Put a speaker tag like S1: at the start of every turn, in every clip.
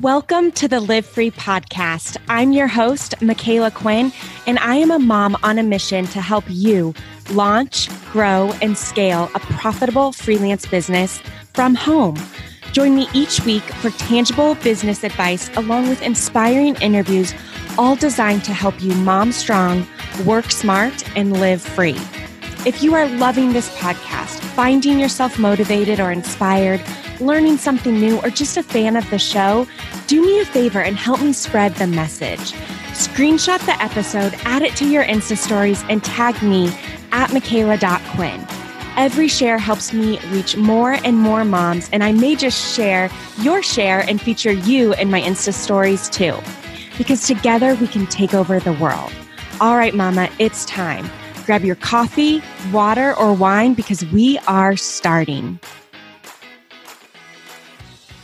S1: Welcome to the Live Free podcast. I'm your host, Micala Quinn, and I am a mom on a mission to help you launch, grow, and scale a profitable freelance business from home. Join me each week for tangible business advice along with inspiring interviews, all designed to help you mom strong, work smart, and live free. If you are loving this podcast, finding yourself motivated or inspired, learning something new, or just a fan of the show, do me a favor and help me spread the message. Screenshot the episode, add it to your Insta stories, and tag me at Micala.Quinn. Every share helps me reach more and more moms, and I may just share your share and feature you in my Insta stories too. Because together we can take over the world. All right, Mama, it's time. Grab your coffee, water, or wine because we are starting.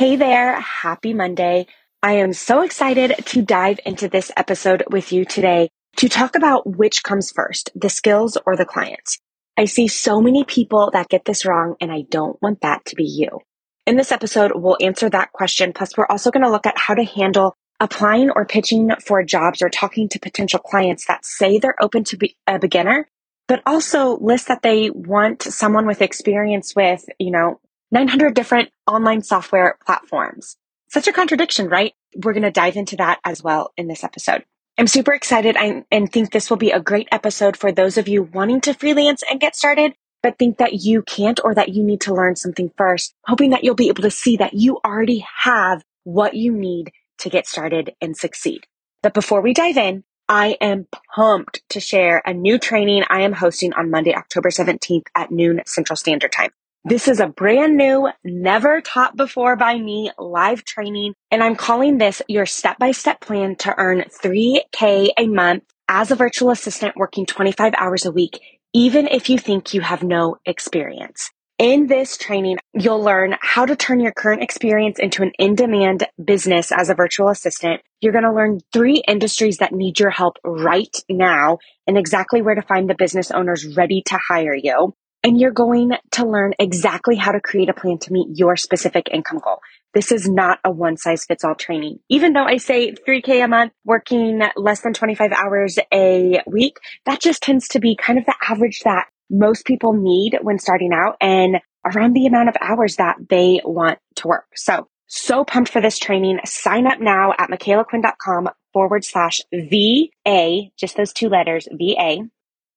S1: Hey there, happy Monday. I am so excited to dive into this episode with you today to talk about which comes first, the skills or the clients. I see so many people that get this wrong, and I don't want that to be you. In this episode, we'll answer that question. Plus, we're also going to look at how to handle applying or pitching for jobs or talking to potential clients that say they're open to be a beginner, but also list that they want someone with experience with, you know, 900 different online software platforms. Such a contradiction, right? We're going to dive into that as well in this episode. I'm super excited and think this will be a great episode for those of you wanting to freelance and get started, but think that you can't or that you need to learn something first, hoping that you'll be able to see that you already have what you need to get started and succeed. But before we dive in, I am pumped to share a new training I am hosting on Monday, October 17th at noon Central Standard Time. This is a brand new, never taught before by me live training, and I'm calling this your step by step plan to earn 3K a month as a virtual assistant working 25 hours a week, even if you think you have no experience. In this training, you'll learn how to turn your current experience into an in demand business as a virtual assistant. You're going to learn three industries that need your help right now and exactly where to find the business owners ready to hire you and you're going to learn exactly how to create a plan to meet your specific income goal. This is not a one size fits all training. Even though I say 3K a month, working less than 25 hours a week, that just tends to be kind of the average that most people need when starting out and around the amount of hours that they want to work. So, so pumped for this training. Sign up now at micalaquinn.com forward slash VA, just those two letters, VA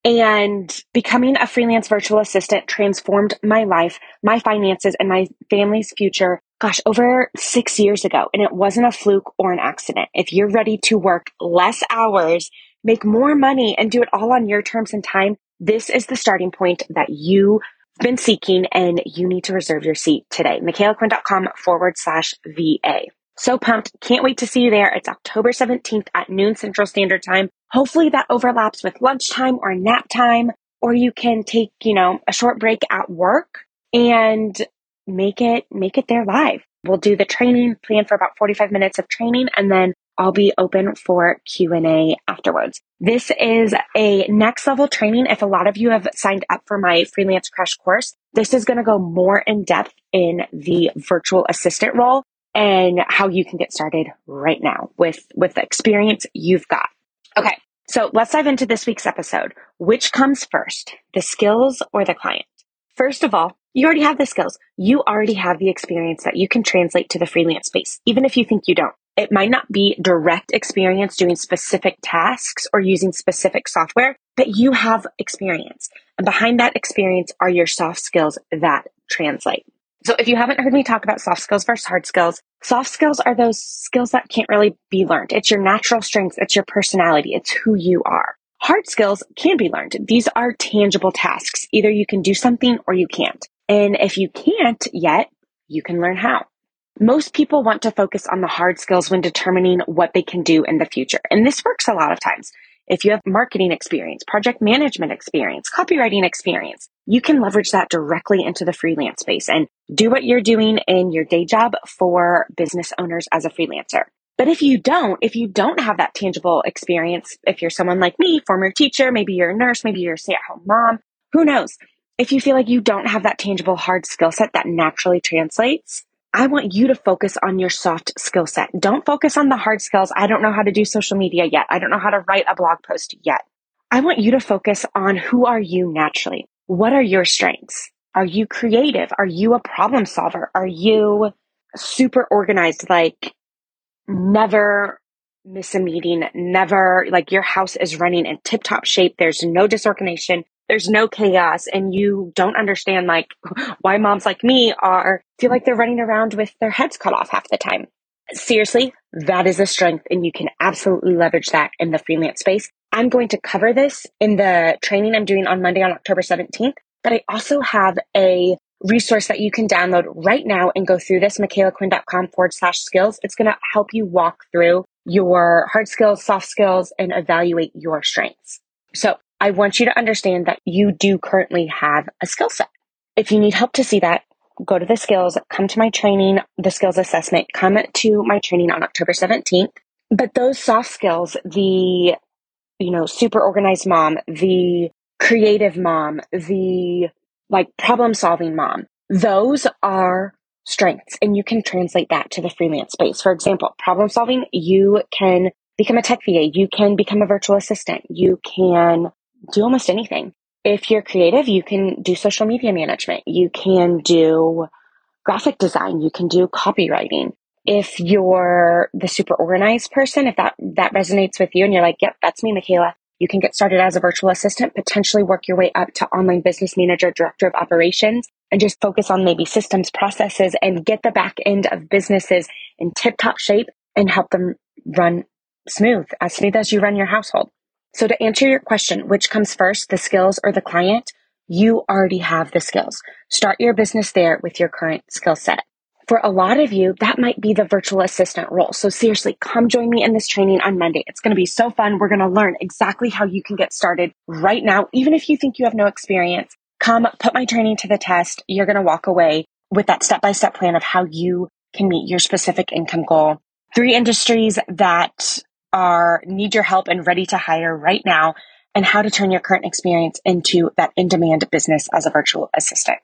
S1: and becoming a freelance virtual assistant transformed my life, my finances, and my family's future, gosh, over six years ago. And it wasn't a fluke or an accident. If you're ready to work less hours, make more money, and do it all on your terms and time, this is the starting point that you've been seeking and you need to reserve your seat today. MicalaQuinn.com forward slash VA. So pumped. Can't wait to see you there. It's October 17th at noon Central Standard Time. Hopefully that overlaps with lunchtime or nap time, or you can take, you know, a short break at work and make it, make it there live. We'll do the training, plan for about 45 minutes of training, and then I'll be open for Q&A afterwards. This is a next level training. If a lot of you have signed up for my freelance crash course, this is going to go more in depth in the virtual assistant role and how you can get started right now with, with the experience you've got. Okay. So let's dive into this week's episode. Which comes first, the skills or the client? First of all, you already have the skills. You already have the experience that you can translate to the freelance space, even if you think you don't. It might not be direct experience doing specific tasks or using specific software, but you have experience. And behind that experience are your soft skills that translate. So if you haven't heard me talk about soft skills versus hard skills, soft skills are those skills that can't really be learned. It's your natural strengths. It's your personality. It's who you are. Hard skills can be learned. These are tangible tasks. Either you can do something or you can't. And if you can't yet, you can learn how. Most people want to focus on the hard skills when determining what they can do in the future. And this works a lot of times. If you have marketing experience, project management experience, copywriting experience, you can leverage that directly into the freelance space and do what you're doing in your day job for business owners as a freelancer. But if you don't, if you don't have that tangible experience, if you're someone like me, former teacher, maybe you're a nurse, maybe you're a stay at home mom, who knows? If you feel like you don't have that tangible hard skill set that naturally translates, I want you to focus on your soft skill set. Don't focus on the hard skills. I don't know how to do social media yet. I don't know how to write a blog post yet. I want you to focus on who are you naturally? What are your strengths? Are you creative? Are you a problem solver? Are you super organized? Like never miss a meeting, never like your house is running in tip top shape. There's no disorganization. There's no chaos and you don't understand like why moms like me are feel like they're running around with their heads cut off half the time. Seriously, that is a strength and you can absolutely leverage that in the freelance space. I'm going to cover this in the training I'm doing on Monday on October 17th, but I also have a resource that you can download right now and go through this, micalaquinn.com forward slash skills. It's going to help you walk through your hard skills, soft skills, and evaluate your strengths. So I want you to understand that you do currently have a skill set. If you need help to see that, go to the skills, come to my training, the skills assessment, come to my training on October 17th. But those soft skills, the, you know, super organized mom, the creative mom, the like problem solving mom. Those are strengths and you can translate that to the freelance space. For example, problem solving, you can become a tech VA, you can become a virtual assistant, you can do almost anything. If you're creative, you can do social media management, you can do graphic design, you can do copywriting. If you're the super organized person, if that, that resonates with you and you're like, yep, that's me, Micala, you can get started as a virtual assistant, potentially work your way up to online business manager, director of operations, and just focus on maybe systems, processes, and get the back end of businesses in tip top shape and help them run smooth, as smooth as you run your household. So to answer your question, which comes first, the skills or the client? You already have the skills. Start your business there with your current skill set for a lot of you, that might be the virtual assistant role. So seriously, come join me in this training on Monday. It's going to be so fun. We're going to learn exactly how you can get started right now. Even if you think you have no experience, come put my training to the test. You're going to walk away with that step by step plan of how you can meet your specific income goal. Three industries that are need your help and ready to hire right now and how to turn your current experience into that in demand business as a virtual assistant.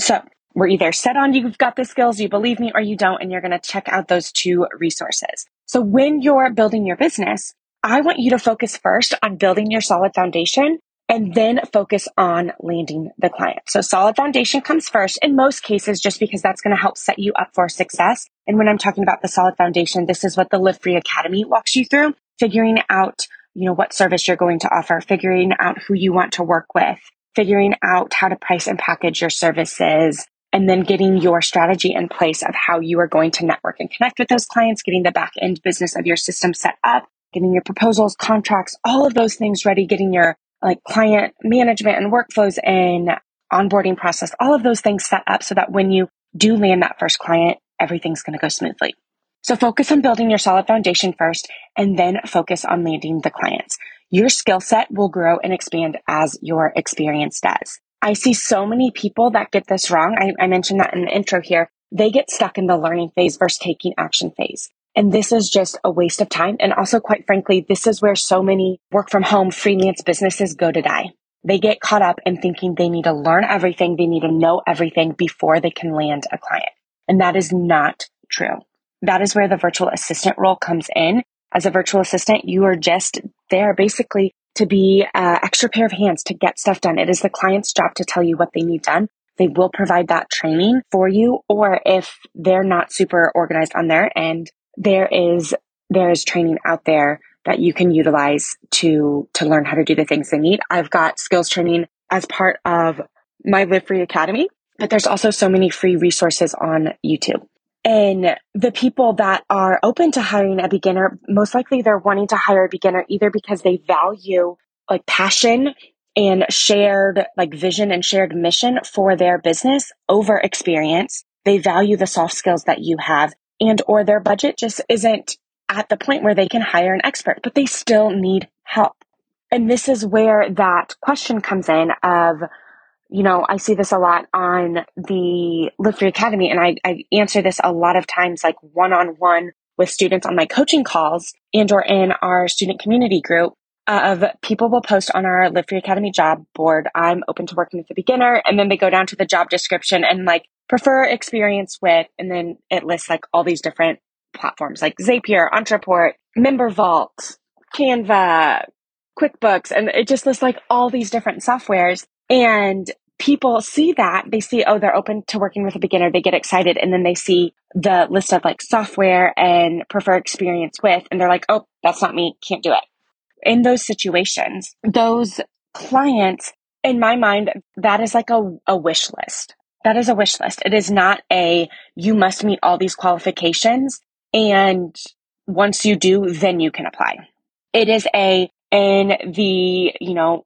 S1: So we're either set on you've got the skills, you believe me, or you don't, and you're going to check out those two resources. So when you're building your business, I want you to focus first on building your solid foundation and then focus on landing the client. So solid foundation comes first in most cases, just because that's going to help set you up for success. And when I'm talking about the solid foundation, this is what the Live Free Academy walks you through, figuring out, you know, what service you're going to offer, figuring out who you want to work with, figuring out how to price and package your services, and then getting your strategy in place of how you are going to network and connect with those clients, getting the back end business of your system set up, getting your proposals, contracts, all of those things ready, getting your like client management and workflows and onboarding process, all of those things set up so that when you do land that first client, everything's going to go smoothly. So focus on building your solid foundation first and then focus on landing the clients. Your skill set will grow and expand as your experience does. I see so many people that get this wrong. I, I mentioned that in the intro here. They get stuck in the learning phase versus taking action phase. And this is just a waste of time. And also, quite frankly, this is where so many work from home freelance businesses go to die. They get caught up in thinking they need to learn everything. They need to know everything before they can land a client. And that is not true. That is where the virtual assistant role comes in. As a virtual assistant, you are just there basically to be an extra pair of hands to get stuff done. It is the client's job to tell you what they need done. They will provide that training for you. Or if they're not super organized on their end, there is, there is training out there that you can utilize to, to learn how to do the things they need. I've got skills training as part of my Live Free Academy, but there's also so many free resources on YouTube. And the people that are open to hiring a beginner, most likely they're wanting to hire a beginner either because they value like passion and shared like vision and shared mission for their business over experience. They value the soft skills that you have and or their budget just isn't at the point where they can hire an expert, but they still need help. And this is where that question comes in of, you know, I see this a lot on the Live Free Academy, and I, I answer this a lot of times, like one on one with students on my coaching calls and or in our student community group of people will post on our Live Free Academy job board, I'm open to working with a beginner. And then they go down to the job description and like prefer experience with, and then it lists like all these different platforms like Zapier, Ontraport, MemberVault, Canva, QuickBooks, and it just lists like all these different softwares. And people see that they see, oh, they're open to working with a beginner. They get excited. And then they see the list of like software and prefer experience with, and they're like, oh, that's not me. Can't do it. In those situations, those clients, in my mind, that is like a, a wish list. That is a wish list. It is not a, you must meet all these qualifications. And once you do, then you can apply. It is a, in the, you know,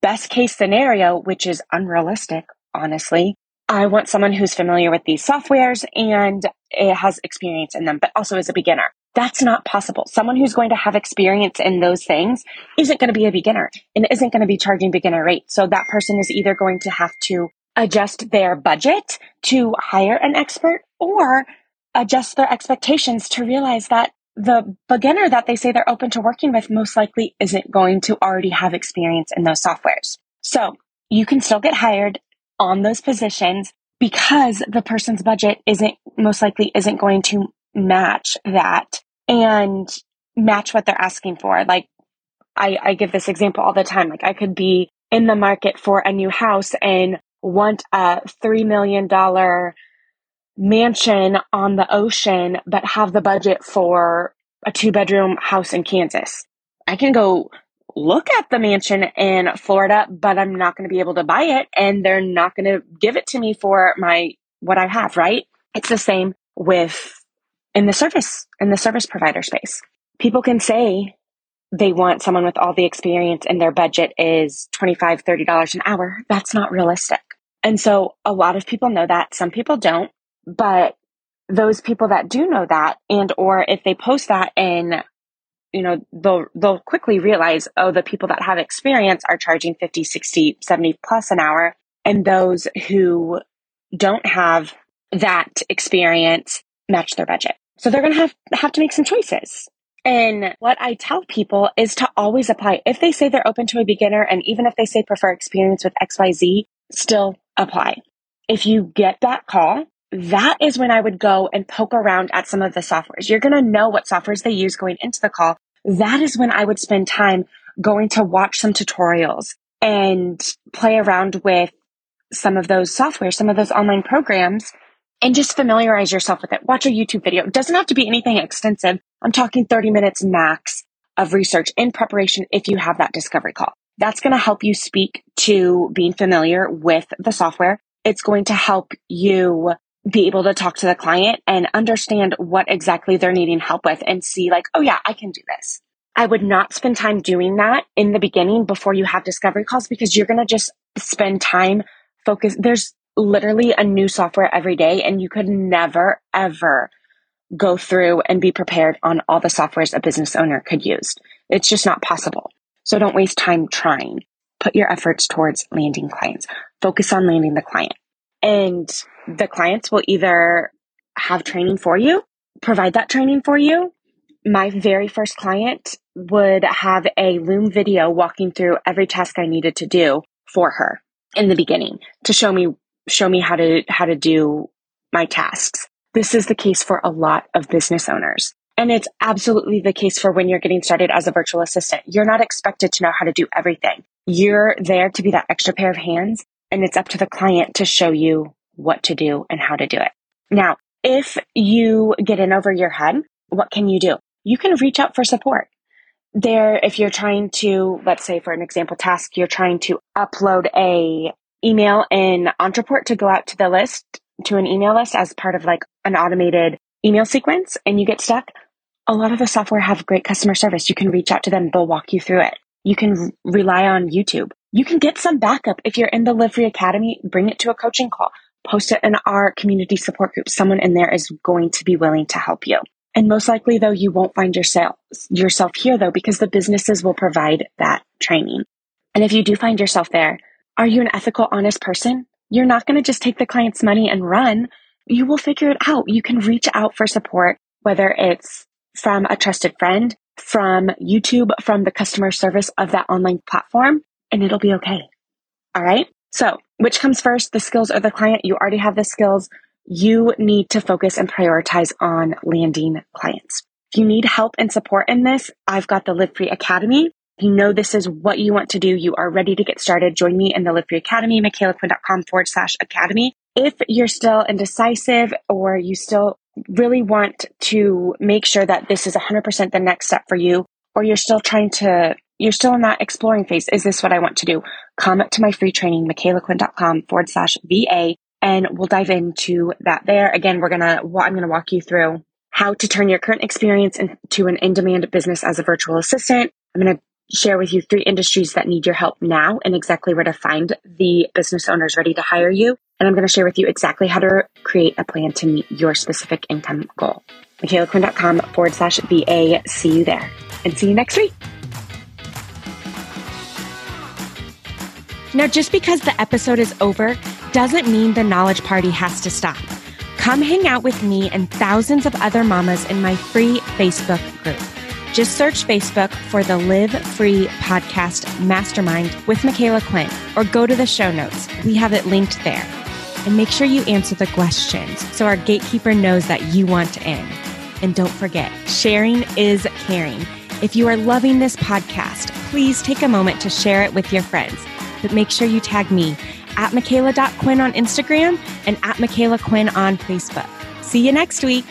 S1: best case scenario, which is unrealistic, honestly. I want someone who's familiar with these softwares and has experience in them, but also is a beginner. That's not possible. Someone who's going to have experience in those things isn't going to be a beginner and isn't going to be charging beginner rate. So that person is either going to have to adjust their budget to hire an expert or adjust their expectations to realize that the beginner that they say they're open to working with most likely isn't going to already have experience in those softwares. So you can still get hired on those positions because the person's budget isn't most likely isn't going to match that and match what they're asking for. Like I, I give this example all the time. Like I could be in the market for a new house and want a $3 million mansion on the ocean, but have the budget for a two bedroom house in Kansas. I can go look at the mansion in Florida, but I'm not going to be able to buy it and they're not going to give it to me for my, what I have, right? It's the same with in the service, in the service provider space. People can say they want someone with all the experience and their budget is $25, $30 an hour. That's not realistic. And so a lot of people know that. Some people don't. But those people that do know that and or if they post that in you know they'll they'll quickly realize oh the people that have experience are charging 50 60 70 plus an hour and those who don't have that experience match their budget so they're going to have have to make some choices and what I tell people is to always apply. If they say they're open to a beginner and even if they say prefer experience with XYZ, still apply. If you get that call, that is when I would go and poke around at some of the softwares. You're going to know what softwares they use going into the call. That is when I would spend time going to watch some tutorials and play around with some of those software, some of those online programs and just familiarize yourself with it. Watch a YouTube video. It doesn't have to be anything extensive. I'm talking 30 minutes max of research in preparation if you have that discovery call. That's going to help you speak to being familiar with the software. It's going to help you be able to talk to the client and understand what exactly they're needing help with and see like, oh yeah, I can do this. I would not spend time doing that in the beginning before you have discovery calls because you're going to just spend time focus. There's literally a new software every day and you could never ever go through and be prepared on all the softwares a business owner could use. It's just not possible. So don't waste time trying. Put your efforts towards landing clients. Focus on landing the client. And the clients will either have training for you, provide that training for you. My very first client would have a Loom video walking through every task I needed to do for her in the beginning to show me show me how to how to do my tasks. This is the case for a lot of business owners. And it's absolutely the case for when you're getting started as a virtual assistant. You're not expected to know how to do everything. You're there to be that extra pair of hands and it's up to the client to show you what to do and how to do it. Now, if you get in over your head, what can you do? You can reach out for support. There, if you're trying to, let's say for an example task, you're trying to upload a email in Ontraport to go out to the list, to an email list as part of like an automated email sequence and you get stuck. A lot of the software have great customer service. You can reach out to them. They'll walk you through it. You can rely on YouTube. You can get some backup. If you're in the Live Free Academy, bring it to a coaching call. Post it in our community support group. Someone in there is going to be willing to help you. And most likely though, you won't find yourself, yourself here though, because the businesses will provide that training. And if you do find yourself there, are you an ethical, honest person? You're not going to just take the client's money and run. You will figure it out. You can reach out for support, whether it's from a trusted friend, from YouTube, from the customer service of that online platform, and it'll be okay. All right. So, which comes first, the skills or the client? You already have the skills. You need to focus and prioritize on landing clients. If you need help and support in this, I've got the Live Free Academy. If you know this is what you want to do, you are ready to get started. Join me in the Live Free Academy, micalaquinn.com forward slash academy. If you're still indecisive or you still really want to make sure that this is 100% the next step for you, or you're still trying to, you're still in that exploring phase. Is this what I want to do? Come to my free training, micalaquinn.com forward slash VA, and we'll dive into that there. Again, we're going to, I'm going to walk you through how to turn your current experience into an in-demand business as a virtual assistant. I'm going to share with you three industries that need your help now and exactly where to find the business owners ready to hire you. And I'm going to share with you exactly how to create a plan to meet your specific income goal. MicalaQuinn.com forward slash VA. See you there and see you next week. Now, just because the episode is over doesn't mean the knowledge party has to stop. Come hang out with me and thousands of other mamas in my free Facebook group. Just search Facebook for the Live Free Podcast Mastermind with Micala Quinn or go to the show notes. We have it linked there. And make sure you answer the questions so our gatekeeper knows that you want in. And don't forget, sharing is caring. If you are loving this podcast, please take a moment to share it with your friends. But make sure you tag me at Micala.Quinn on Instagram and at Micala Quinn on Facebook. See you next week.